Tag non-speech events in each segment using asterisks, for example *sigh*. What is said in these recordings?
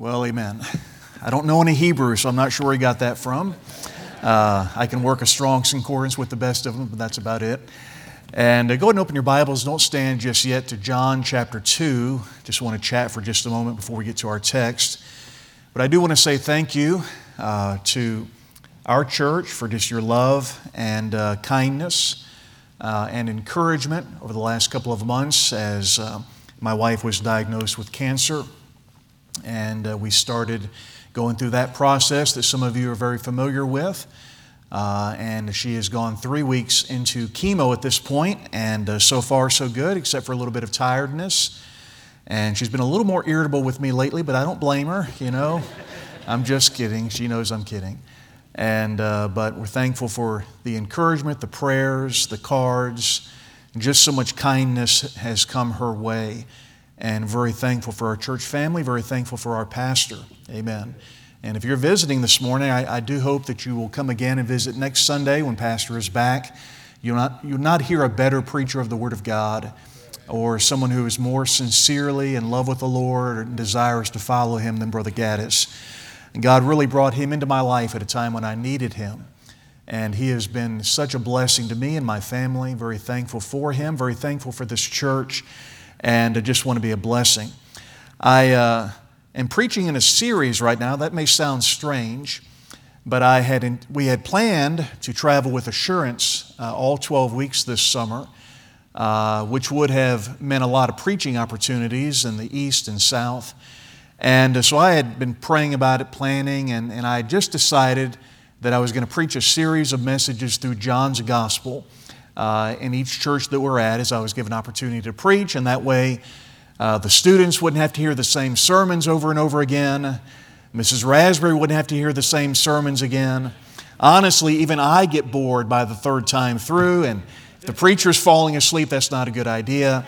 Well, amen. I don't know any Hebrew, so I'm not sure where he got that from. Uh, I can work a strong concordance with the best of them, but that's about it. And uh, go ahead and open your Bibles. Don't stand just yet to John chapter 2. Just want to chat for just a moment before we get to our text. But I do want to say thank you uh, to our church for just your love and uh, kindness uh, and encouragement over the last couple of months as uh, my wife was diagnosed with cancer. And uh, we started going through that process that some of you are very familiar with. Uh, and she has gone three weeks into chemo at this point, and uh, so far so good, except for a little bit of tiredness. And she's been a little more irritable with me lately, but I don't blame her, you know. I'm just kidding. She knows I'm kidding. And, uh, but we're thankful for the encouragement, the prayers, the cards, just so much kindness has come her way. And very thankful for our church family, very thankful for our pastor. Amen. And if you're visiting this morning, I, I, do hope that you will come again and visit next Sunday when Pastor is back. You'll not, you'll not hear a better preacher of the Word of God or someone who is more sincerely in love with the Lord and desires to follow Him than Brother Gaddis. And God really brought him into my life at a time when I needed him. And he has been such a blessing to me and my family. Very thankful for him, very thankful for this church, and I just want to be a blessing. I uh, am preaching in a series right now. That may sound strange, but I had in, we had planned to travel with Assurance uh, all 12 weeks this summer, uh, which would have meant a lot of preaching opportunities in the East and South. And uh, so I had been praying about it, planning, and, and I just decided that I was going to preach a series of messages through John's Gospel uh, in each church that we're at as I was given opportunity to preach, and that way uh, the students wouldn't have to hear the same sermons over and over again. Mrs. Rasbeary wouldn't have to hear the same sermons again. Honestly, even I get bored by the third time through, and if the preacher's falling asleep, that's not a good idea.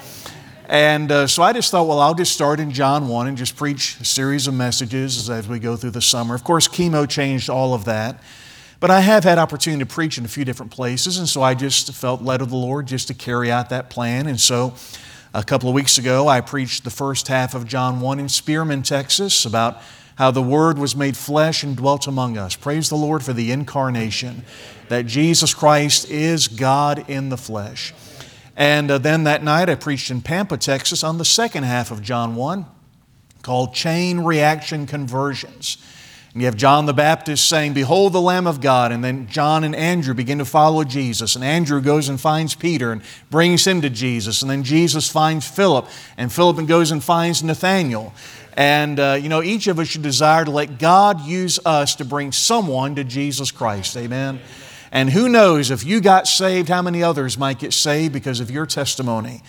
And uh, so I just thought, well, I'll just start in John 1 and just preach a series of messages as we go through the summer. Of course, chemo changed all of that. But I have had opportunity to preach in a few different places, and so I just felt led of the Lord just to carry out that plan. And so a couple of weeks ago, I preached the first half of John 1 in Spearman, Texas, about how the Word was made flesh and dwelt among us. Praise the Lord for the incarnation, that Jesus Christ is God in the flesh. And uh, then that night I preached in Pampa, Texas on the second half of John 1 called Chain Reaction Conversions. And you have John the Baptist saying, Behold the Lamb of God. And then John and Andrew begin to follow Jesus. And Andrew goes and finds Peter and brings him to Jesus. And then Jesus finds Philip. And Philip goes and finds Nathanael. And, uh, you know, each of us should desire to let God use us to bring someone to Jesus Christ. Amen. And who knows, if you got saved, how many others might get saved because of your testimony.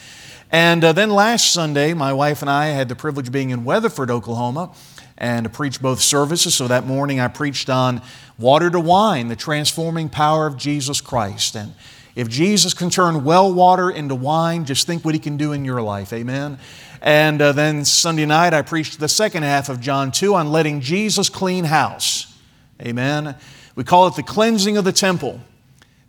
And uh, then last Sunday, my wife and I had the privilege of being in Weatherford, Oklahoma, and to preach both services. So that morning I preached on water to wine, the transforming power of Jesus Christ. And if Jesus can turn well water into wine, just think what he can do in your life. Amen. And uh, then Sunday night I preached the second half of John 2 on letting Jesus clean house. Amen. We call it the cleansing of the temple.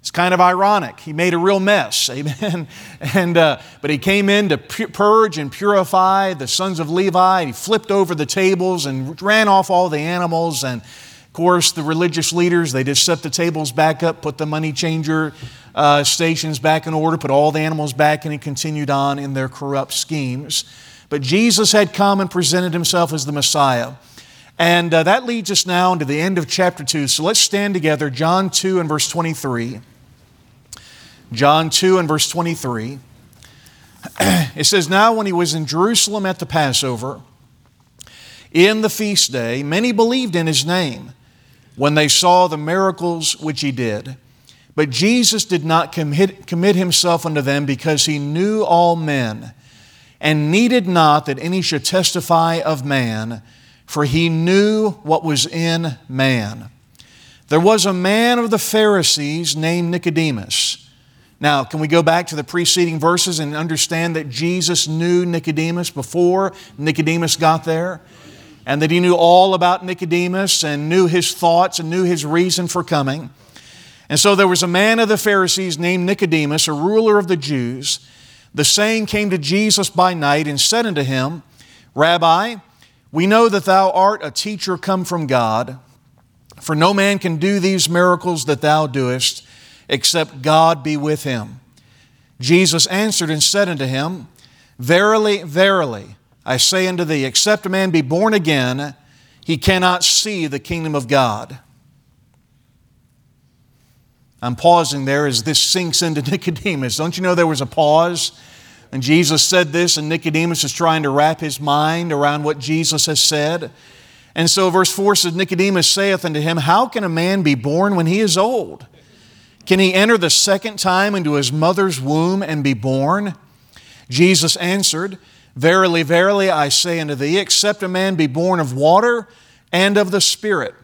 It's kind of ironic. He made a real mess, *laughs* amen. And uh, but he came in to purge and purify the sons of Levi. He flipped over the tables and ran off all the animals. And of course, the religious leaders they just set the tables back up, put the money changer uh, stations back in order, put all the animals back, and he continued on in their corrupt schemes. But Jesus had come and presented himself as the Messiah. And uh, that leads us now into the end of chapter 2. So let's stand together, John 2 and verse 23. John 2 and verse 23. *clears throat* it says, Now when he was in Jerusalem at the Passover, in the feast day, many believed in his name when they saw the miracles which he did. But Jesus did not commit, commit himself unto them because he knew all men and needed not that any should testify of man for he knew what was in man. There was a man of the Pharisees named Nicodemus. Now, can we go back to the preceding verses and understand that Jesus knew Nicodemus before Nicodemus got there? And that he knew all about Nicodemus and knew his thoughts and knew his reason for coming. And so there was a man of the Pharisees named Nicodemus, a ruler of the Jews. The same came to Jesus by night and said unto him, Rabbi, We know that thou art a teacher come from God, for no man can do these miracles that thou doest, except God be with him. Jesus answered and said unto him, Verily, verily, I say unto thee, except a man be born again, he cannot see the kingdom of God. I'm pausing there as this sinks into *laughs* Nicodemus. Don't you know there was a pause? And Jesus said this, and Nicodemus is trying to wrap his mind around what Jesus has said. And so, verse 4 says, Nicodemus saith unto him, How can a man be born when he is old? Can he enter the second time into his mother's womb and be born? Jesus answered, Verily, verily, I say unto thee, except a man be born of water and of the Spirit,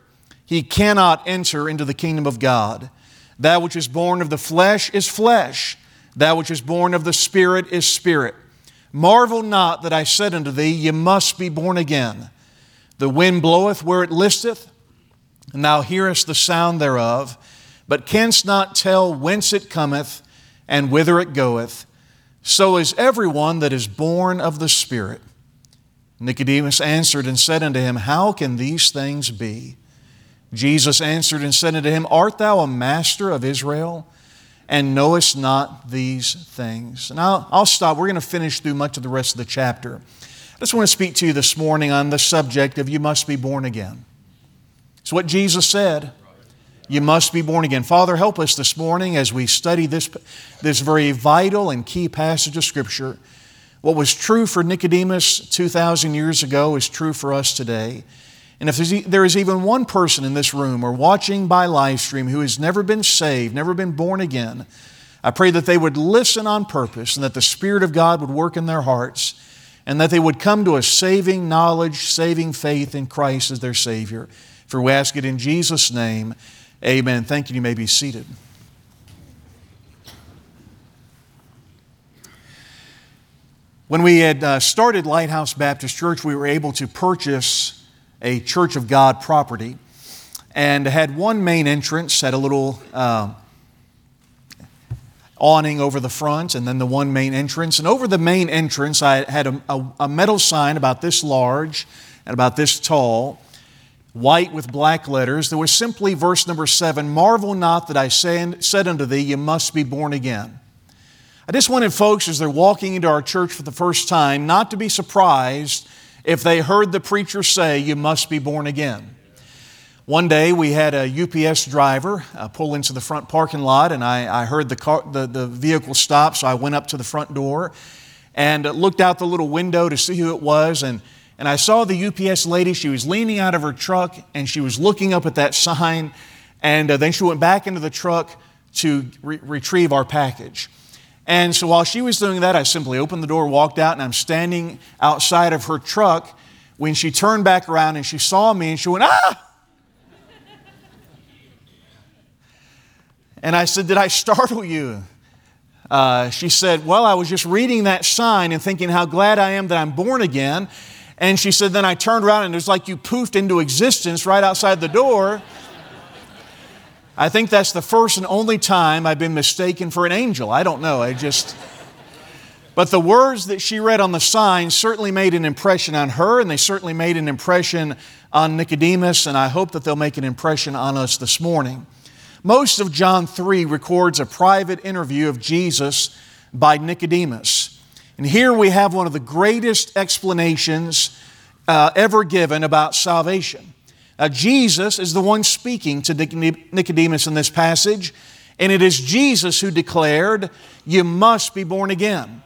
he cannot enter into the kingdom of God. That which is born of the flesh is flesh, that which is born of the Spirit is spirit. Marvel not that I said unto thee, Ye must be born again. The wind bloweth where it listeth, and thou hearest the sound thereof, but canst not tell whence it cometh and whither it goeth so is everyone that is born of the Spirit. Nicodemus answered and said unto him, How can these things be? Jesus answered and said unto him, Art thou a master of Israel, and knowest not these things? And I'll, I'll stop. We're going to finish through much of the rest of the chapter. I just want to speak to you this morning on the subject of you must be born again. It's what Jesus said. You must be born again. Father, help us this morning as we study this, this very vital and key passage of Scripture. What was true for Nicodemus 2,000 years ago is true for us today. And if there is even one person in this room or watching by live stream who has never been saved, never been born again, I pray that they would listen on purpose and that the Spirit of God would work in their hearts and that they would come to a saving knowledge, saving faith in Christ as their Savior. For we ask it in Jesus' name. Amen. Thank you. You may be seated. When we had uh, started Lighthouse Baptist Church, we were able to purchase a Church of God property and had one main entrance, had a little uh, awning over the front, and then the one main entrance. And over the main entrance, I had a, a, a metal sign about this large and about this tall white with black letters. There was simply verse number seven Marvel not that I said unto thee, You must be born again. I just wanted folks, as they're walking into our church for the first time, not to be surprised if they heard the preacher say, You must be born again. One day we had a UPS driver uh, pull into the front parking lot, and I, I heard the, car, the, the vehicle stop, so I went up to the front door and looked out the little window to see who it was. And and I saw the UPS lady. She was leaning out of her truck and she was looking up at that sign. And uh, then she went back into the truck to re- retrieve our package. And so while she was doing that, I simply opened the door, walked out, and I'm standing outside of her truck when she turned back around and she saw me and she went, Ah! And I said, Did I startle you? Uh, she said, Well, I was just reading that sign and thinking how glad I am that I'm born again. And she said, Then I turned around and it was like you poofed into existence right outside the door. I think that's the first and only time I've been mistaken for an angel. I don't know. I just. But the words that she read on the sign certainly made an impression on her, and they certainly made an impression on Nicodemus, and I hope that they'll make an impression on us this morning. Most of John 3 records a private interview of Jesus by Nicodemus. And here we have one of the greatest explanations uh, ever given about salvation. Now, Jesus is the one speaking to Nicodemus in this passage, and it is Jesus who declared, You must be born again.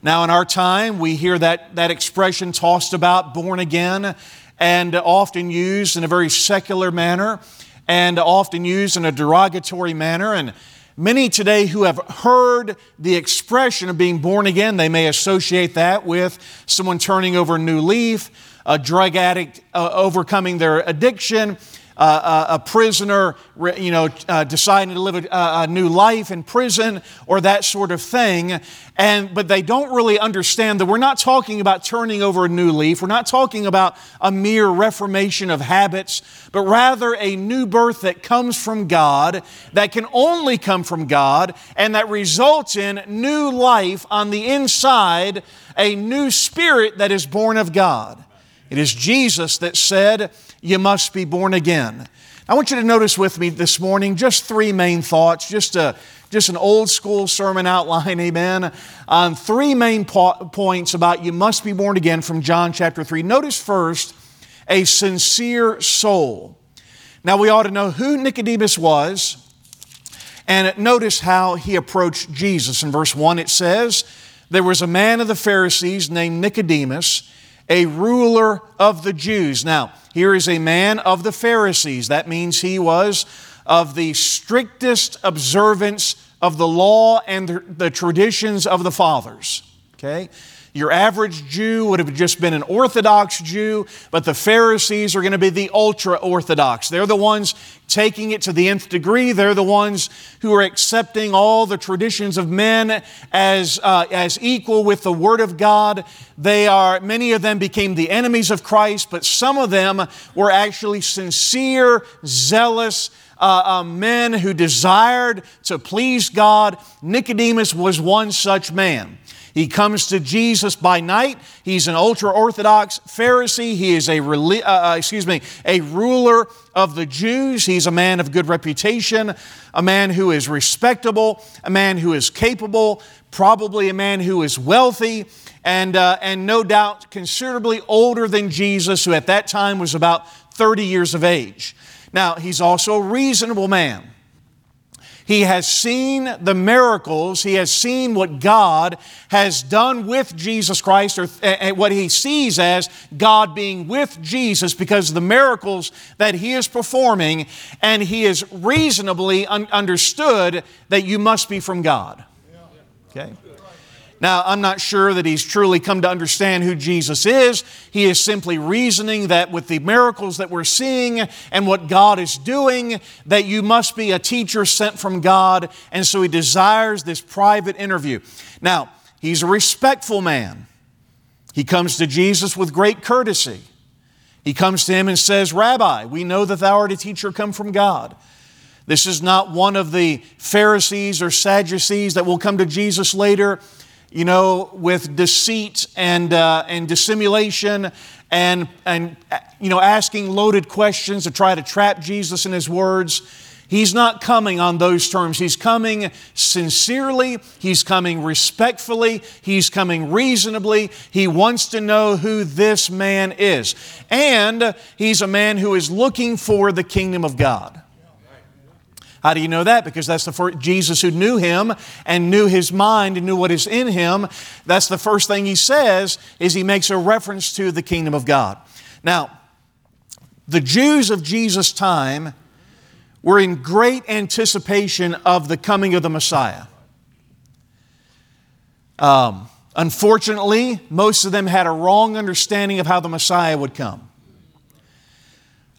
Now, in our time, we hear that, that expression tossed about, born again, and often used in a very secular manner and often used in a derogatory manner. And Many today who have heard the expression of being born again, they may associate that with someone turning over a new leaf, a drug addict uh, overcoming their addiction, uh, a prisoner, you know, uh, deciding to live a, a, new life in prison or that sort of thing. And, but they don't really understand that we're not talking about turning over a new leaf. We're not talking about a mere reformation of habits, but rather a new birth that comes from God, that can only come from God, and that results in new life on the inside, a new spirit that is born of God. It is Jesus that said, You must be born again. I want you to notice with me this morning just three main thoughts, just, a, just an old school sermon outline, *laughs* amen, on three main po- points about you must be born again from John chapter 3. Notice first, a sincere soul. Now, we ought to know who Nicodemus was, and notice how he approached Jesus. In verse 1, it says, There was a man of the Pharisees named Nicodemus a ruler of the Jews. Now, here is a man of the Pharisees. That means he was of the strictest observance of the law and the, traditions of the fathers. Okay? Your average Jew would have just been an Orthodox Jew, but the Pharisees are going to be the ultra Orthodox. They're the ones taking it to the nth degree. They're the ones who are accepting all the traditions of men as, uh, as equal with the Word of God. They are, many of them became the enemies of Christ, but some of them were actually sincere, zealous, uh, uh, men who desired to please God. Nicodemus was one such man. He comes to Jesus by night. He's an ultra orthodox Pharisee. He is a uh, uh, excuse me, a ruler of the Jews. He's a man of good reputation, a man who is respectable, a man who is capable, probably a man who is wealthy, and, uh, and no doubt considerably older than Jesus, who at that time was about 30 years of age. Now, he's also a reasonable man. He has seen the miracles. He has seen what God has done with Jesus Christ, or eh, eh, what he sees as God being with Jesus because of the miracles that he is performing, and he is reasonably un- understood that you must be from God. Okay? Now, I'm not sure that he's truly come to understand who Jesus is. He is simply reasoning that with the miracles that we're seeing and what God is doing, that you must be a teacher sent from God. And so he desires this private interview. Now, he's a respectful man. He comes to Jesus with great courtesy. He comes to him and says, Rabbi, we know that thou art a teacher come from God. This is not one of the Pharisees or Sadducees that will come to Jesus later you know, with deceit and, uh, and dissimulation and, and, you know, asking loaded questions to try to trap Jesus in his words. He's not coming on those terms. He's coming sincerely. He's coming respectfully. He's coming reasonably. He wants to know who this man is. And he's a man who is looking for the kingdom of God. How do you know that? Because that's the first, Jesus who knew him and knew his mind and knew what is in him. That's the first thing he says is he makes a reference to the kingdom of God. Now, the Jews of Jesus' time were in great anticipation of the coming of the Messiah. Um, unfortunately, most of them had a wrong understanding of how the Messiah would come.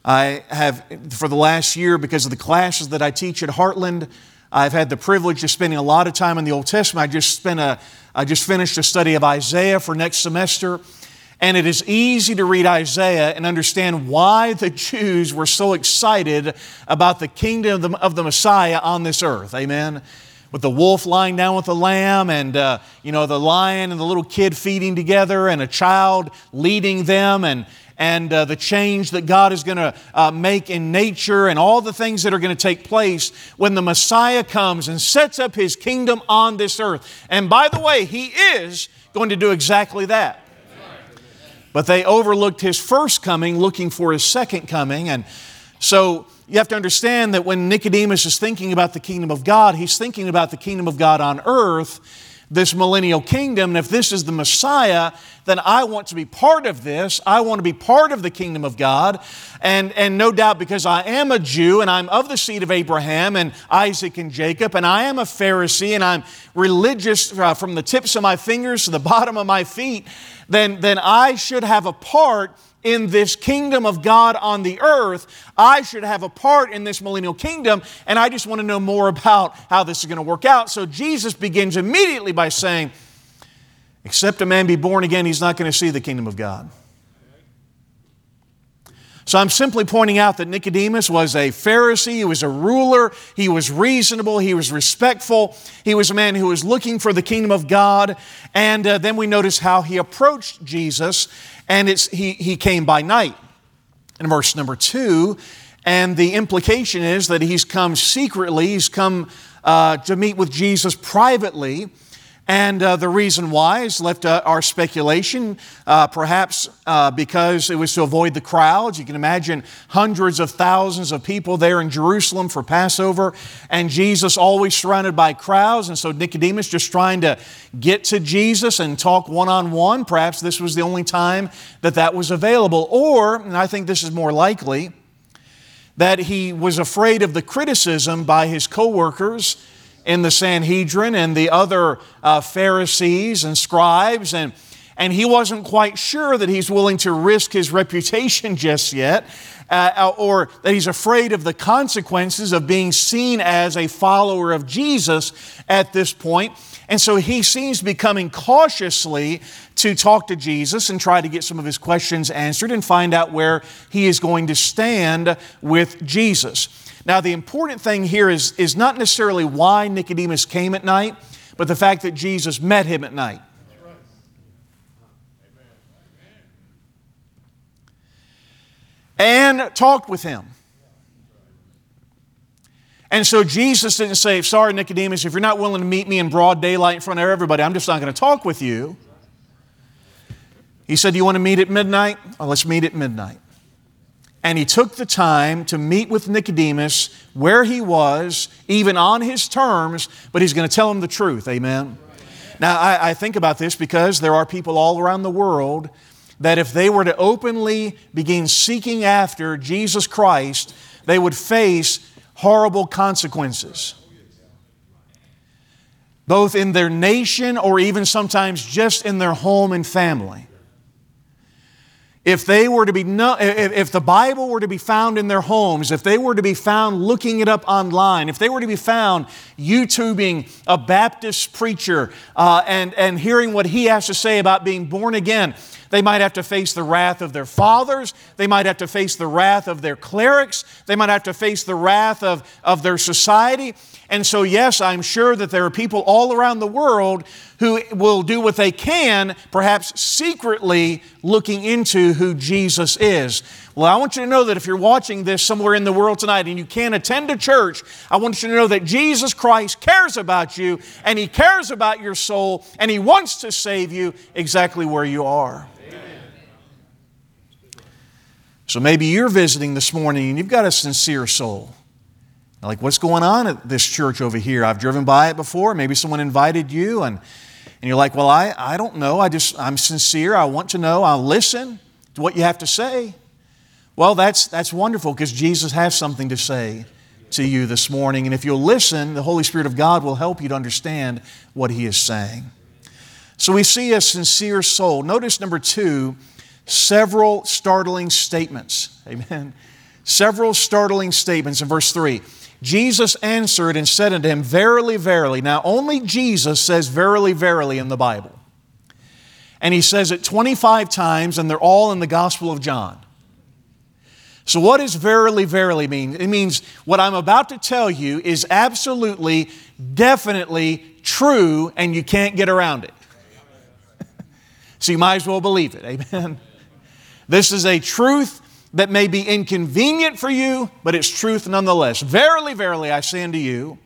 I have, for the last year, because of the classes that I teach at Heartland, I've had the privilege of spending a lot of time in the Old Testament. I just spent a, I just finished a study of Isaiah for next semester. And it is easy to read Isaiah and understand why the Jews were so excited about the kingdom of the, of the Messiah on this earth. Amen with the wolf lying down with the lamb and uh, you know the lion and the little kid feeding together and a child leading them and and uh, the change that God is going to uh, make in nature and all the things that are going to take place when the Messiah comes and sets up his kingdom on this earth. And by the way, he is going to do exactly that. But they overlooked his first coming, looking for his second coming. And so you have to understand that when Nicodemus is thinking about the kingdom of God, he's thinking about the kingdom of God on earth this millennial kingdom. And if this is the Messiah, then I want to be part of this. I want to be part of the kingdom of God. And, and no doubt because I am a Jew and I'm of the seed of Abraham and Isaac and Jacob, and I am a Pharisee and I'm religious uh, from the tips of my fingers to the *laughs* bottom of my feet, then, then I should have a part in this kingdom of God on the earth. I should have a part in this millennial kingdom, and I just want to know more about how this is going to work out. So Jesus begins immediately by saying, Except a man be born again, he's not going to see the kingdom of God. So I'm simply pointing out that Nicodemus was a Pharisee, he was a ruler, he was reasonable, he was respectful, he was a man who was looking for the kingdom of God. And uh, then we notice how he approached Jesus, and it's, he, he came by night. In verse number two, and the implication is that he's come secretly, he's come uh, to meet with Jesus privately. And uh, the reason why is left our speculation, uh, perhaps uh, because it was to avoid the crowds. You can imagine hundreds of thousands of people there in Jerusalem for Passover, and Jesus always surrounded by crowds. And so Nicodemus just trying to get to Jesus and talk one on one. Perhaps this was the only time that that was available. Or, and I think this is more likely, that he was afraid of the criticism by his coworkers in the Sanhedrin and the other uh, Pharisees and scribes, and, and he wasn't quite sure that he's willing to risk his reputation *laughs* just yet, uh, uh, or that he's afraid of the consequences of being seen as a follower of Jesus at this point. And so he seems to be coming cautiously to talk to Jesus and try to get some of his questions answered and find out where he is going to stand with Jesus. Now, the important thing here is, is not necessarily why Nicodemus came at night, but the fact that Jesus met him at night. And talked with him. And so Jesus didn't say, Sorry, Nicodemus, if you're not willing to meet me in broad daylight in front of everybody, I'm just not going to talk with you. He said, Do you want to meet at midnight? Well, let's meet at midnight and he took the time to meet with Nicodemus where he was, even on his terms, but he's going to tell him the truth. Amen. Now, I, I, think about this because there are people all around the world that if they were to openly begin seeking after Jesus Christ, they would face horrible consequences. Both in their nation or even sometimes just in their home and family if they were to be no, if the bible were to be found in their homes if they were to be found looking it up online if they were to be found youtubing a baptist preacher uh, and, and hearing what he has to say about being born again they might have to face the wrath of their fathers. They might have to face the wrath of their clerics. They might have to face the wrath of, of their society. And so, yes, I'm sure that there are people all around the world who will do what they can, perhaps secretly looking into who Jesus is. Well, I want you to know that if you're watching this somewhere in the world tonight and you can't attend a church, I want you to know that Jesus Christ cares about you and He cares about your soul and He wants to save you exactly where you are. So maybe you're visiting this morning and you've got a sincere soul. Like, what's going on at this church over here? I've driven by it before. Maybe someone invited you, and, and you're like, well, I, I don't know. I just, I'm sincere. I want to know. I'll listen to what you have to say. Well, that's, that's wonderful because Jesus has something to say to you this morning. And if you'll listen, the Holy Spirit of God will help you to understand what He is saying. So we see a sincere soul. Notice number two, several startling statements. Amen. Several startling statements in verse 3. Jesus answered and said unto him, Verily, verily. Now, only Jesus says verily, verily in the Bible. And he says it 25 times, and they're all in the Gospel of John. So, what does verily, verily mean? It means what I'm about to tell you is absolutely, definitely true, and you can't get around it. *laughs* so, you might as well believe it. Amen. This is a truth that may be inconvenient for you, but it's truth nonetheless. Verily, verily, I say unto you,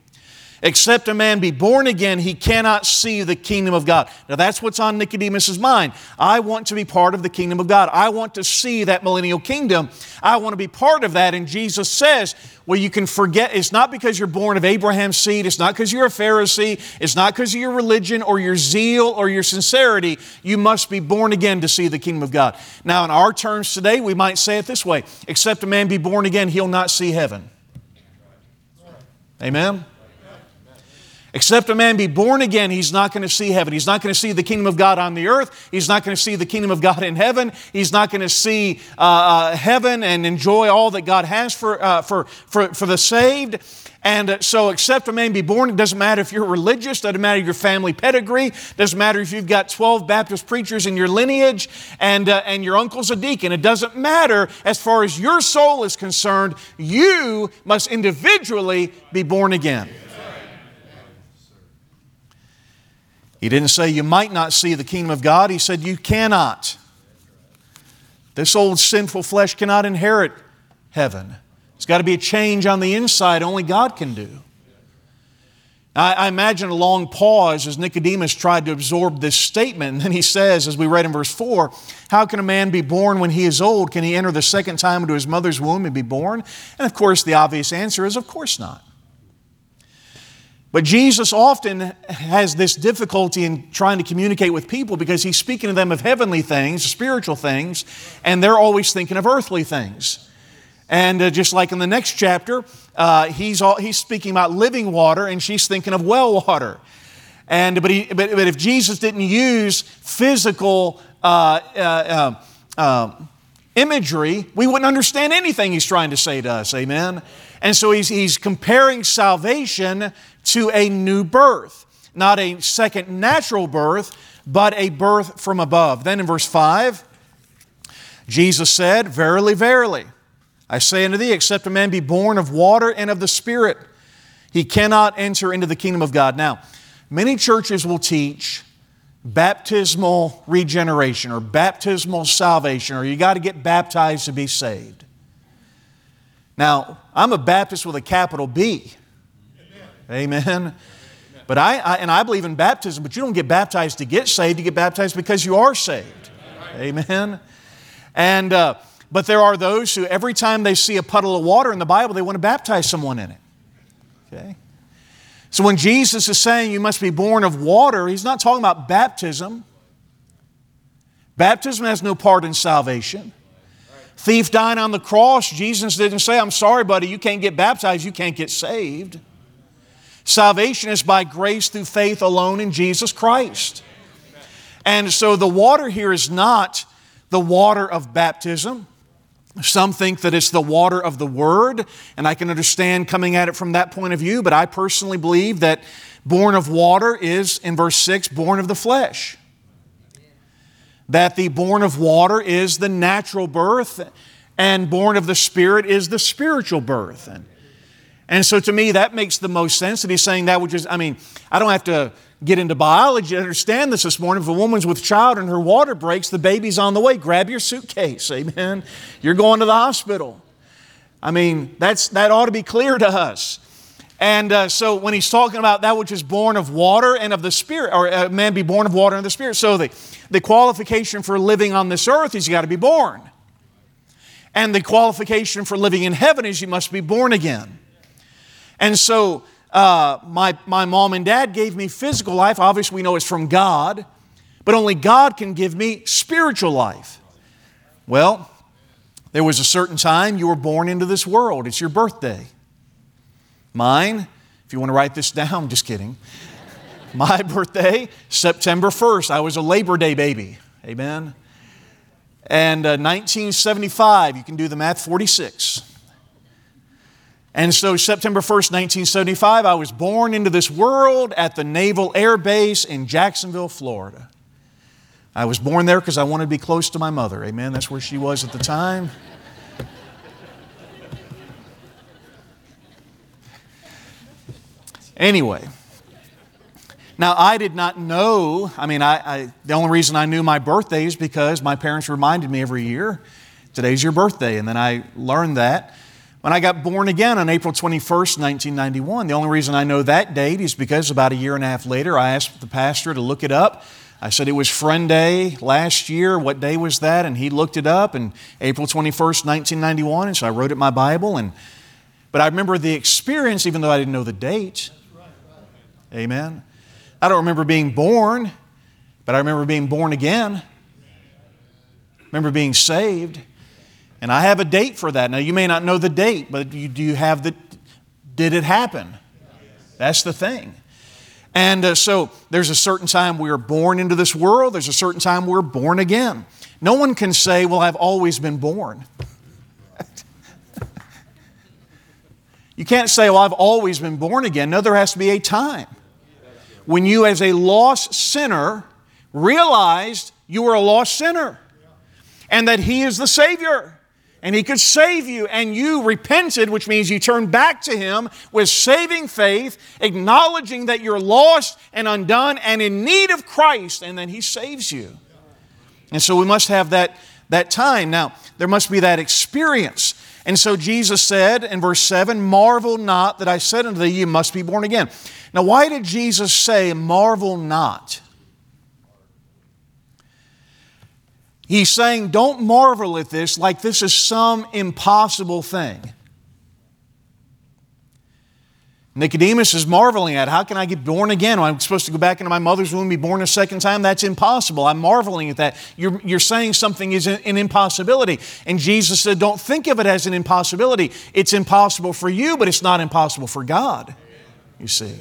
Except a man be born again, he cannot see the kingdom of God. Now that's what's on Nicodemus' mind. I want to be part of the kingdom of God. I want to see that millennial kingdom. I want to be part of that. And Jesus says, well, you can forget, it's not because you're born of Abraham's seed, it's not because you're a Pharisee, it's not because of your religion or your zeal or your sincerity. You must be born again to see the kingdom of God. Now, in our terms today, we might say it this way except a man be born again, he'll not see heaven. Amen? Except a man be born again, he's not going to see heaven. He's not going to see the kingdom of God on the earth. He's not going to see the kingdom of God in heaven. He's not going to see uh, uh, heaven and enjoy all that God has for, uh, for, for, for the saved. And uh, so, except a man be born, it doesn't matter if you're religious, it doesn't matter your family pedigree, doesn't matter if you've got 12 Baptist preachers in your lineage and, uh, and your uncle's a deacon. It doesn't matter as far as your soul is concerned. You must individually be born again. He didn't say you might not see the kingdom of God, he said you cannot. This old sinful flesh cannot inherit heaven. It's got to be a change on the inside, only God can do. I, imagine a long pause as Nicodemus tried to absorb this statement. And then he says, as we read in verse 4, How can a man be born when he is old? Can he enter the second time into his mother's womb and be born? And of course, the obvious answer is, Of course not. But Jesus often has this difficulty in trying to communicate with people because he's speaking to them of heavenly things, spiritual things, and they're always thinking of earthly things. And uh, just like in the next chapter, uh, he's, all, he's speaking about living water and she's thinking of well water. And, but, he, but, but if Jesus didn't use physical uh, uh, uh um, imagery, we wouldn't understand anything he's trying to say to us. Amen? And so he's, he's comparing salvation to a new birth, not a second natural birth, but a birth from above. Then in verse 5, Jesus said, Verily, verily, I say unto thee, except a man be born of water and of the Spirit, he cannot enter into the kingdom of God. Now, many churches will teach baptismal regeneration or baptismal salvation, or you got to get baptized to be saved. Now, I'm a Baptist with a capital B. Amen. Amen. But I, I, and I believe in baptism, but you don't get baptized to get saved. You get baptized because you are saved. Amen. And uh, but there are those who every time they see a puddle of water in the Bible, they want to baptize someone in it. Okay. So when Jesus is saying you must be born of water, he's not talking about baptism. Baptism has no part in salvation. Thief dying on the cross, Jesus didn't say, I'm sorry, buddy, you can't get baptized, you can't get saved. Salvation is by grace through faith alone in Jesus Christ. And so the water here is not the water of baptism. Some think that it's the water of the Word, and I can understand coming at it from that point of view, but I personally believe that born of water is, in verse 6, born of the flesh. That the born of water is the natural birth, and born of the Spirit is the spiritual birth. And and so to me, that makes the most sense that he's saying that, which is, I mean, I don't have to get into biology to understand this this morning. If a woman's with child and her water breaks, the baby's on the way. Grab your suitcase, amen. You're going to the hospital. I mean, that's, that ought to be clear to us. And uh, so when he's talking about that which is born of water and of the Spirit, or a man be born of water and the Spirit, so the, the qualification for living on this earth is you got to be born. And the qualification for living in heaven is you must be born again. And so uh, my, my mom and dad gave me physical life. Obviously, we know it's from God, but only God can give me spiritual life. Well, there was a certain time you were born into this world. It's your birthday. Mine, if you want to write this down, just kidding. My *laughs* birthday, September 1st. I was a Labor Day baby. Amen. And uh, 1975, you can do the math, 46. And so, September 1st, 1975, I was born into this world at the Naval Air Base in Jacksonville, Florida. I was born there because I wanted to be close to my mother. Amen. That's where she was at the time. Anyway, now I did not know. I mean, I, I, the only reason I knew my birthday is because my parents reminded me every year, today's your birthday. And then I learned that. When I got born again on April 21st, 1991, the only reason I know that date is because about a year and a half later, I asked the pastor to look it up. I said it was Friend Day last year. What day was that? And he looked it up, and April 21st, 1991. And so I wrote it in my Bible. And, but I remember the experience, even though I didn't know the date. Amen. I don't remember being born, but I remember being born again. I remember being saved. And I have a date for that. Now, you may not know the date, but you, do you have the, did it happen? That's the thing. And uh, so there's a certain time we are born into this world, there's a certain time we're born again. No one can say, Well, I've always been born. *laughs* you can't say, Well, I've always been born again. No, there has to be a time when you, as a lost sinner, realized you were a lost sinner and that He is the Savior and He could save you, and you repented, which means you turned back to Him with saving faith, acknowledging that you're lost and undone and in need of Christ, and then He saves you. And so we must have that, that time. Now, there must be that experience. And so Jesus said in verse 7 Marvel not that I said unto thee, You must be born again. Now, why did Jesus say, Marvel not? He's saying, don't marvel at this like this is some impossible thing. Nicodemus is marveling at how can I get born again? I'm supposed to go back into my mother's womb and be born a second time? That's impossible. I'm marveling at that. You're, you're saying something is an impossibility. And Jesus said, Don't think of it as an impossibility. It's impossible for you, but it's not impossible for God, you see.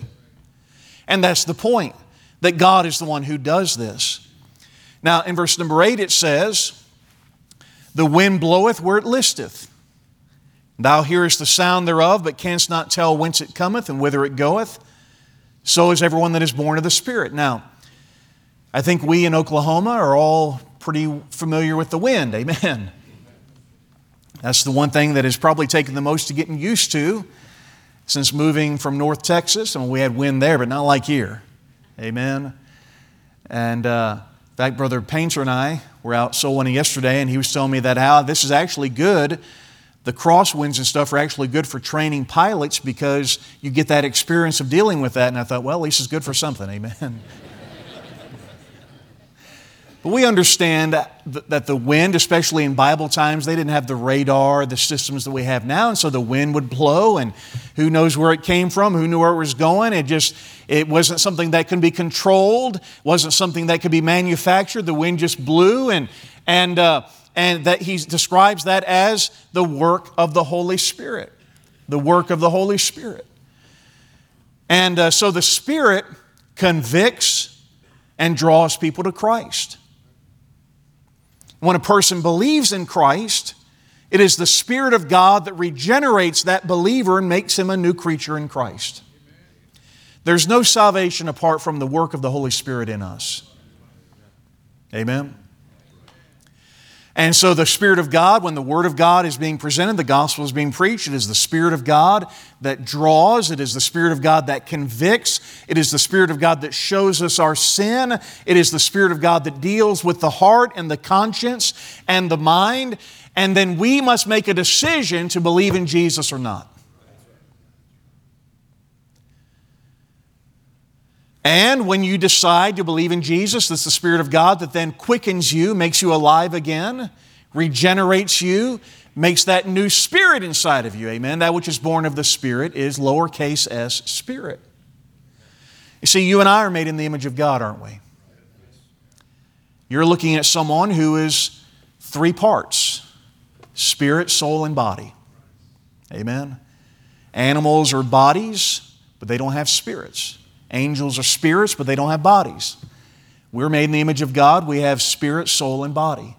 And that's the point that God is the one who does this. Now, in verse number 8, it says, The wind bloweth where it listeth. Thou hearest the sound thereof, but canst not tell whence it cometh and whither it goeth. So is everyone that is born of the Spirit. Now, I think we in Oklahoma are all pretty familiar with the wind. Amen. That's the one thing that has probably taken the most to getting used to since moving from North Texas. I mean, we had wind there, but not like here. Amen. And uh, in fact, Brother Painter and I were out soul winning yesterday, and he was telling me that how this is actually good. The crosswinds and stuff are actually good for training pilots because you get that experience of dealing with that. And I thought, well, at least it's good for something. Amen. *laughs* But we understand that the wind, especially in Bible times, they didn't have the radar, the systems that we have now, and so the wind would blow, and who knows where it came from, who knew where it was going. It just it wasn't something that could be controlled, wasn't something that could be manufactured. The wind just blew, and and uh, and that he describes that as the work of the Holy Spirit, the work of the Holy Spirit. And uh, so the Spirit convicts and draws people to Christ. When a person believes in Christ, it is the Spirit of God that regenerates that believer and makes him a new creature in Christ. There's no salvation apart from the work of the Holy Spirit in us. Amen. And so, the Spirit of God, when the Word of God is being presented, the gospel is being preached, it is the Spirit of God that draws, it is the Spirit of God that convicts, it is the Spirit of God that shows us our sin, it is the Spirit of God that deals with the heart and the conscience and the mind. And then we must make a decision to believe in Jesus or not. And when you decide to believe in Jesus, that's the Spirit of God that then quickens you, makes you alive again, regenerates you, makes that new spirit inside of you. Amen. That which is born of the Spirit is lowercase s spirit. You see, you and I are made in the image of God, aren't we? You're looking at someone who is three parts spirit, soul, and body. Amen. Animals are bodies, but they don't have spirits. Angels are spirits, but they don't have bodies. We're made in the image of God. We have spirit, soul, and body.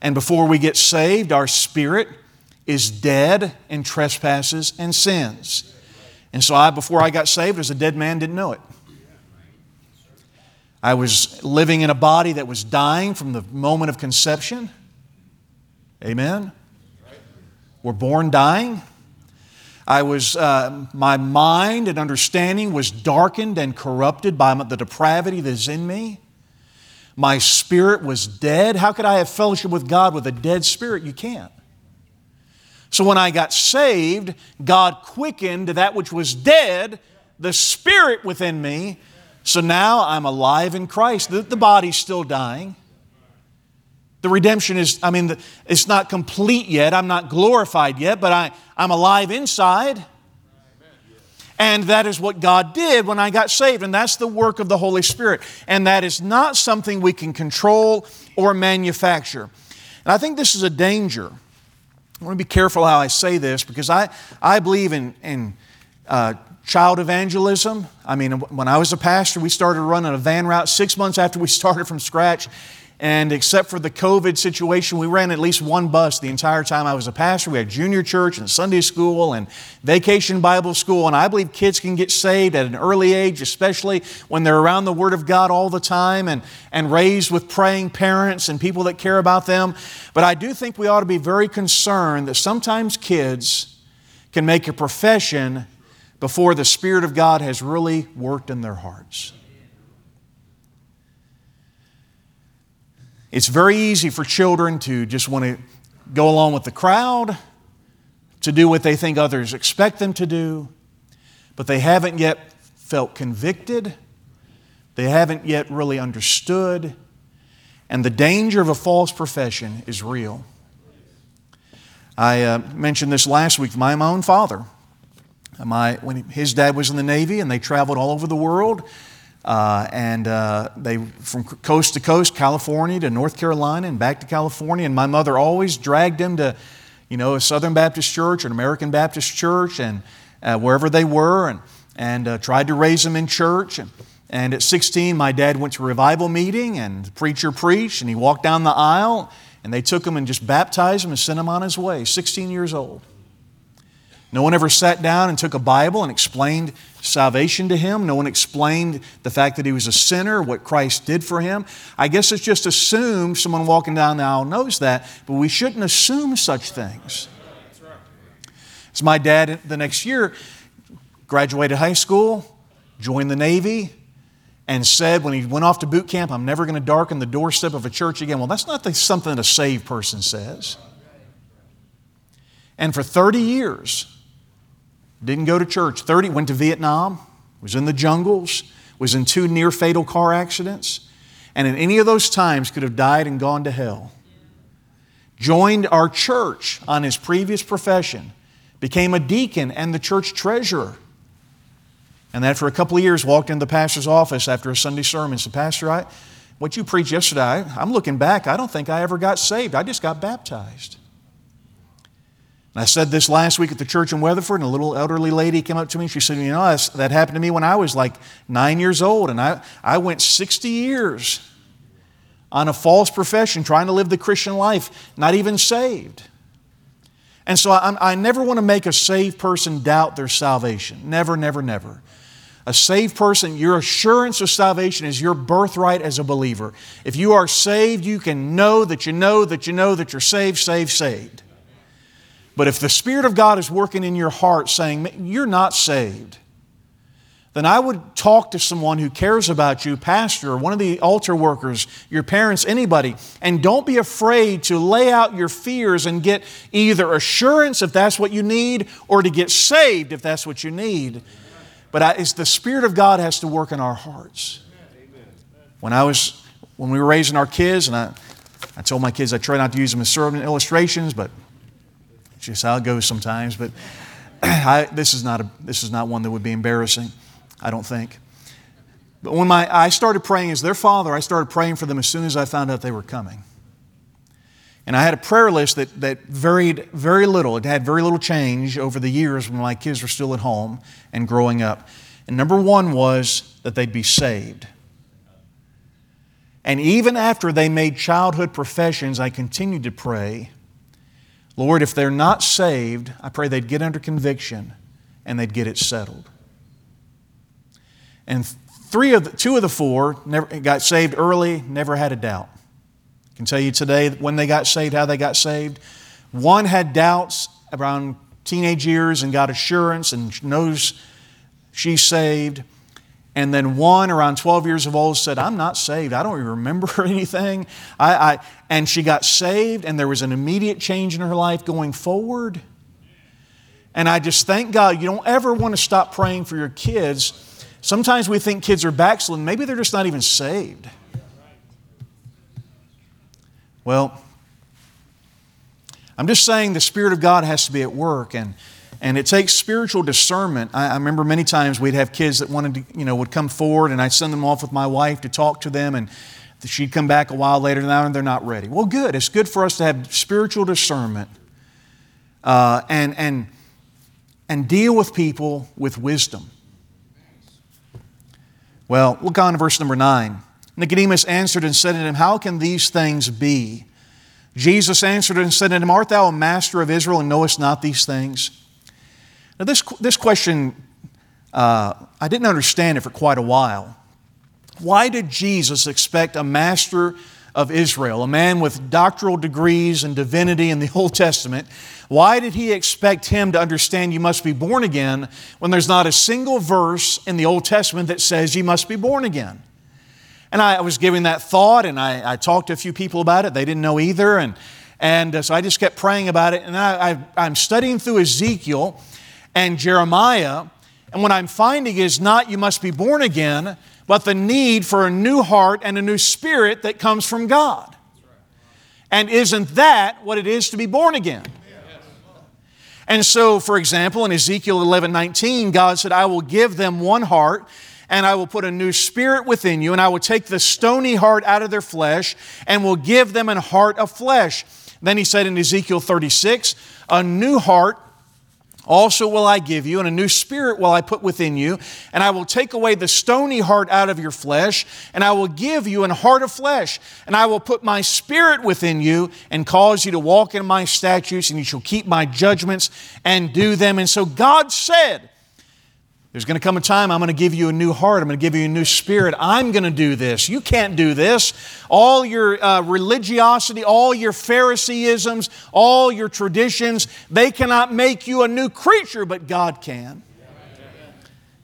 And before we get saved, our spirit is dead in trespasses and sins. And so I, before I got saved, as a dead man, didn't know it. I was living in a body that was dying from the moment of conception. Amen. We're born dying. I was, uh, my mind and understanding was darkened and corrupted by the depravity that is in me. My spirit was dead. How could I have fellowship with God with a dead spirit? You can't. So when I got saved, God quickened that which was dead, the spirit within me. So now I'm alive in Christ. The, the body's still dying. The redemption is, I mean, it's not complete yet. I'm not glorified yet, but I, I'm alive inside. And that is what God did when I got saved. And that's the work of the Holy Spirit. And that is not something we can control or manufacture. And I think this is a danger. I want to be careful how I say this because I, I believe in, in uh, child evangelism. I mean, when I was a pastor, we started running a van route six months after we *laughs* started from scratch. And except for the COVID situation, we ran at least one bus the entire time I was a pastor. We had junior church and Sunday school and vacation Bible school. And I believe kids can get saved at an early age, especially when they're around the Word of God all the time and, and raised with praying parents and people that care about them. But I do think we ought to be very concerned that sometimes kids can make a profession before the Spirit of God has really worked in their hearts. It's very easy for children to just want to go along with the crowd, to do what they think others expect them to do, but they haven't yet felt convicted. They haven't yet really understood. And the danger of a false profession is real. I uh, mentioned this last week. To my own father, my, when his dad was in the Navy and they traveled all over the world, uh, and uh, they from coast to coast, California to North Carolina and back to California. And my mother always dragged them to, you know, a Southern Baptist church, an American Baptist church, and uh, wherever they were, and and uh, tried to raise them in church. And, and at 16, my dad went to a revival meeting, and the preacher preached, and he walked down the aisle, and they took him and just baptized him and sent him on his way. 16 years old. No one ever sat down and took a Bible and explained salvation to him. No one explained the fact that he was a sinner, what Christ did for him. I guess it's just assumed someone walking down the aisle knows that, but we shouldn't assume such things. As my dad the next year graduated high school, joined the Navy, and said when he went off to boot camp, I'm never going to darken the doorstep of a church again. Well, that's not the, something a saved person says. And for 30 years, didn't go to church. 30, went to Vietnam, was in the jungles, was in two near fatal car accidents, and in any of those times could have died and gone to hell. Joined our church on his previous profession, became a deacon and the church treasurer. And then for a couple of years walked into the pastor's office after a Sunday sermon said, Pastor, I, what you preached yesterday, I'm looking back, I don't think I ever got saved. I just got baptized. I said this last week at the church in Weatherford, and a little elderly lady came up to me. She said, You know, that happened to me when I was like nine years old, and I, I went 60 years on a false profession, trying to live the Christian life, not even saved. And so I, I never want to make a saved person doubt their salvation. Never, never, never. A saved person, your assurance of salvation is your birthright as a believer. If you are saved, you can know that you know that you know that you're saved, saved, saved. But if the Spirit of God is working in your heart saying, You're not saved, then I would talk to someone who cares about you, pastor, one of the altar workers, your parents, anybody, and don't be afraid to lay out your fears and get either assurance if that's what you need or to get saved if that's what you need. But I, it's the Spirit of God has to work in our hearts. When I was, when we were raising our kids, and I, I told my kids I try not to use them as sermon illustrations, but just it goes sometimes. But *clears throat* I, this, is not a, this is not one that would be embarrassing, I don't think. But when my, I started praying as their father, I started praying for them as soon as I found out they were coming. And I had a prayer list that, that varied very little. It had very little change over the years when my kids were still at home and growing up. And number one was that they'd be saved. And even after they made childhood professions, I continued to pray Lord, if they're not saved, I pray they'd get under conviction and they'd get it settled. And three of the, two of the four never, got saved early, never had a doubt. I can tell you today when they got saved, how they got saved. One had doubts around teenage years and got assurance and knows she's saved. And then one around 12 years of old said, I'm not saved. I don't even remember *laughs* anything. I, I, and she got saved, and there was an immediate change in her life going forward. And I just thank God you don't ever want to stop praying for your kids. Sometimes we think kids are backslidden. Maybe they're just not even saved. Well, I'm just saying the Spirit of God has to be at work. And and it takes spiritual discernment. I, I, remember many times we'd have kids that wanted to, you know, would come forward and I'd send them off with my wife to talk to them and she'd come back a while later now and they're not ready. Well, good. It's good for us to have spiritual discernment. Uh, and, and, and deal with people with wisdom. Well, look on verse number 9. Nicodemus answered and said to him, How can these things be? Jesus answered and said to him, Art thou a master of Israel and knowest not these things? Now, this, this question, uh, I didn't understand it for quite a while. Why did Jesus expect a master of Israel, a man with doctoral degrees and divinity in the Old Testament, why did he expect him to understand you must be born again when there's not a single verse in the Old Testament that says you must be born again? And I was giving that thought, and I, I talked to a few people about it. They didn't know either. And, and uh, so I just kept praying about it. And I, I, I'm studying through Ezekiel and Jeremiah. And what I'm finding is not you must be born again, but the need for a new heart and a new spirit that comes from God. And isn't that what it is to be born again? And so, for example, in Ezekiel 11 19, God said, I will give them one heart and I will put a new spirit within you, and I will take the stony heart out of their flesh and will give them a heart of flesh. Then he said in Ezekiel 36, a new heart also will I give you, and a new spirit will I put within you, and I will take away the stony heart out of your flesh, and I will give you an heart of flesh, and I will put my spirit within you, and cause you to walk in my statutes, and you shall keep my judgments and do them. And so God said, there's going to come a time I'm going to give you a new heart. I'm going to give you a new spirit. I'm going to do this. You can't do this. All your uh, religiosity, all your Phariseeisms, all your traditions, they cannot make you a new creature, but God can.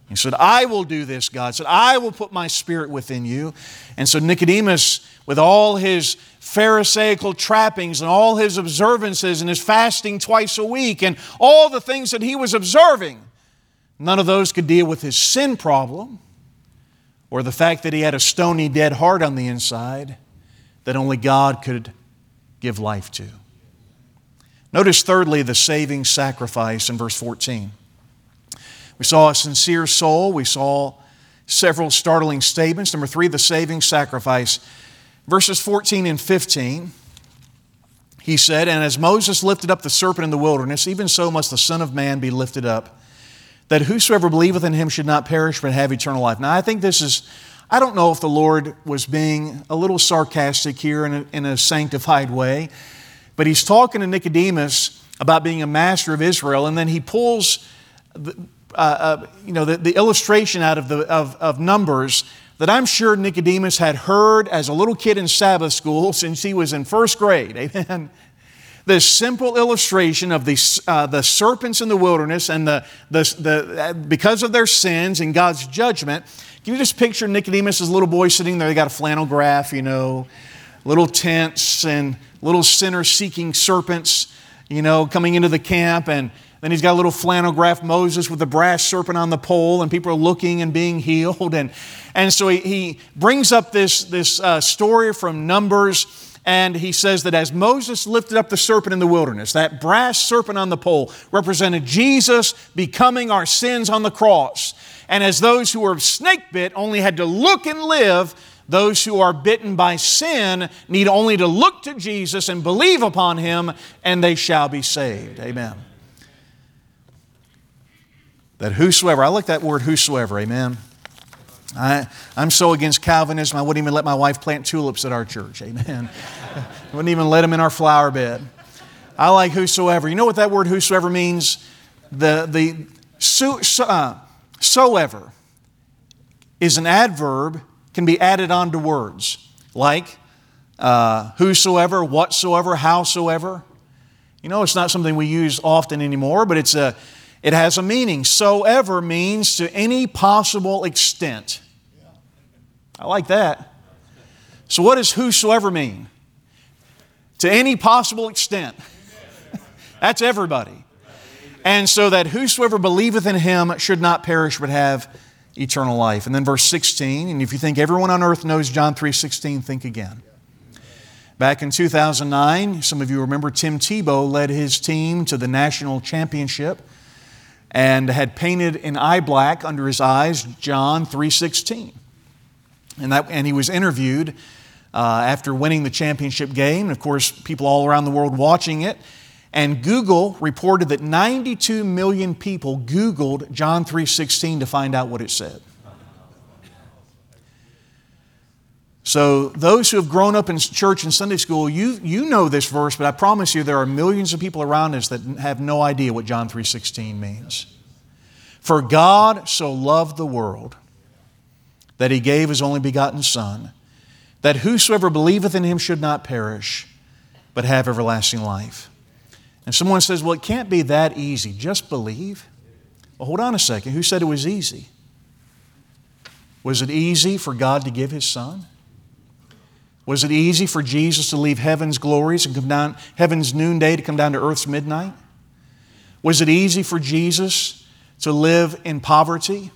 He said, I will do this, God said, I will put my spirit within you. And so Nicodemus, with all his Pharisaical trappings and all his observances and his fasting twice a week and all the things that he was observing, None of those could deal with his sin problem or the fact that he had a stony, dead heart on the inside that only God could give life to. Notice, thirdly, the saving sacrifice in verse 14. We saw a sincere soul, we saw several startling statements. Number three, the saving sacrifice. Verses 14 and 15, he said, And as Moses lifted up the serpent in the wilderness, even so must the Son of Man be lifted up that whosoever believeth in him should not perish but have eternal life. Now, I think this is, I don't know if the Lord was being a little sarcastic here in a, in a sanctified way, but he's talking to Nicodemus about being a master of Israel, and then he pulls the, uh, uh, you know, the, the, illustration out of, the, of, of Numbers that I'm sure Nicodemus had heard as a little kid in Sabbath school *laughs* since he was in first grade. Amen this simple illustration of the, uh, the serpents in the wilderness and the, the, the, uh, because of their sins and God's judgment. Can you just picture Nicodemus as a little boy sitting there? They got a flannel graph, you know, little tents and little sinner seeking serpents, you know, coming into the camp. And then he's got a little flannel graph Moses with the brass serpent on the pole, and people are looking and being *laughs* healed. And, and so he, he brings up this, this uh, story from Numbers and he says that as Moses lifted up the serpent in the wilderness, that brass serpent on the pole represented Jesus becoming our sins on the cross. And as those who were snake bit only had to look and live, those who are bitten by sin need only to look to Jesus and believe upon him, and they shall be saved. Amen. That whosoever, I like that word whosoever, amen. I, I'm so against Calvinism, I wouldn't even let my wife plant tulips at our church. Amen. I *laughs* wouldn't even let them in our flower bed. I like whosoever. You know what that word whosoever means? The, the so, uh, soever is an adverb, can be added on to words like uh, whosoever, whatsoever, howsoever. You know, it's not something we use often anymore, but it's a, it has a meaning. So ever means to any possible extent. I like that. So, what does whosoever mean? To any possible extent. *laughs* That's everybody. And so that whosoever believeth in him should not perish but have eternal life. And then verse 16, and if you think everyone on earth knows John 3:16, think again. Back in 2009, some of you remember Tim Tebow led his team to the national championship and had painted in eye black under his eyes John 3:16. And, that, and he was interviewed uh, after winning the championship game. Of course, people all around the world watching it. And Google reported that 92 million people Googled John 3:16 to find out what it said. So, those who have grown up in church and Sunday school, you, you know this verse, but I promise you there are millions of people around us that have no idea what John 3:16 means. For God so loved the world that he gave his only begotten Son, that whosoever believeth in him should not perish, but have everlasting life. And someone says, Well, it can't be that easy. Just believe. Well, hold on a second. Who said it was easy? Was it easy for God to give his Son? Was it easy for Jesus to leave heaven's glories and come down, heaven's noonday to come down to earth's midnight? Was it easy for Jesus to live in poverty?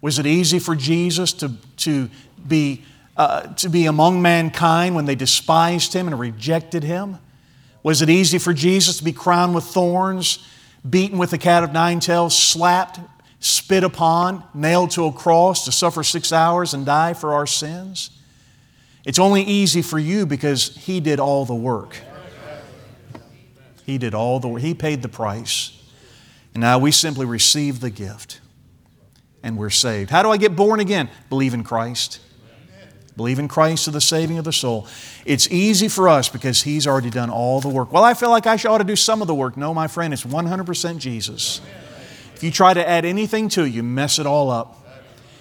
Was it easy for Jesus to, to, be, uh, to be among mankind when they despised him and rejected him? Was it easy for Jesus to be crowned with thorns, beaten with a cat of nine tails, slapped, spit upon, nailed to a cross to suffer six hours and die for our sins? It's only easy for you because He did all the work. He did all the work. He paid the price. And now we simply receive the gift and we're saved. How do I get born again? Believe in Christ. Believe in Christ to the saving of the soul. It's easy for us because He's already done all the work. Well, I feel like I ought to do some of the work. No, my friend, it's 100% Jesus. If you try to add anything to it, you mess it all up.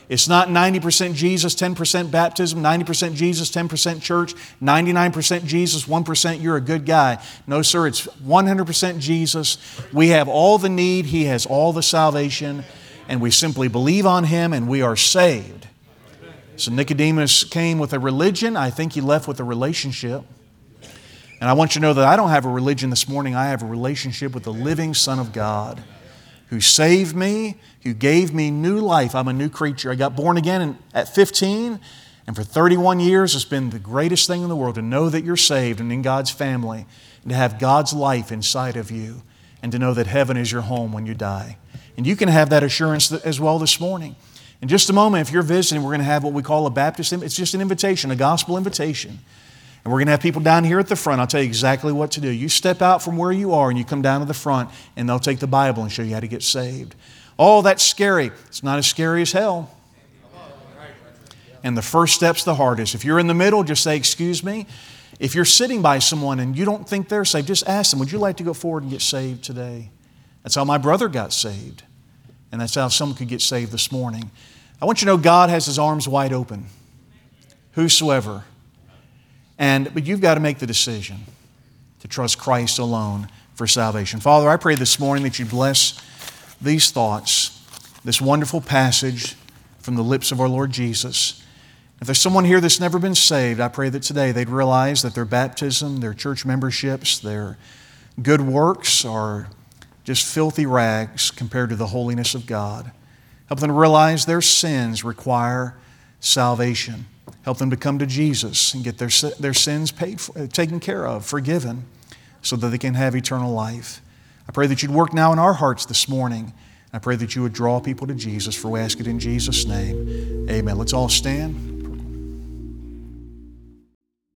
It's not 90% Jesus, 10% baptism, 90% Jesus, 10% church, 99% Jesus, 1% you're a good guy. No, sir, it's 100% Jesus. We have all the need, He has all the salvation, and we simply believe on Him and we are saved. So Nicodemus came with a religion. I think he left with a relationship. And I want you to know that I don't have a religion this morning, I have a relationship with the living Son of God who saved me, who gave me new life. I'm a new creature. I got born again at 15, and for 31 years, it's been the greatest thing in the world to know that you're saved and in God's family, and to have God's life inside of you, and to know that heaven is your home when you die. And you can have that assurance as well this morning. In just a moment, if you're visiting, we're going to have what we call a Baptist, it's just an invitation, a gospel invitation. And we're going to have people down here at the front. I'll tell you exactly what to do. You step out from where you are and you come down to the front, and they'll take the Bible and show you how to get saved. Oh, that's scary. It's not as scary as hell. And the first step's the hardest. If you're in the middle, just say, Excuse me. If you're sitting by someone and you don't think they're saved, just ask them, Would you like to go forward and get saved today? That's how my brother got saved. And that's how someone could get saved this morning. I want you to know God has his arms wide open. Whosoever and, but you've got to make the decision to trust Christ alone for salvation. Father, I pray this morning that you bless these thoughts, this wonderful passage from the lips of our Lord Jesus. If there's someone here that's never been saved, I pray that today they'd realize that their baptism, their church memberships, their good works are just filthy rags compared to the holiness of God. Help them realize their sins require salvation. Help them to come to Jesus and get their, their sins paid for, uh, taken care of, forgiven, so that they can have eternal life. I pray that you'd work now in our hearts this morning. I pray that you would draw people to Jesus, for we ask it in Jesus' name. Amen. Let's all stand.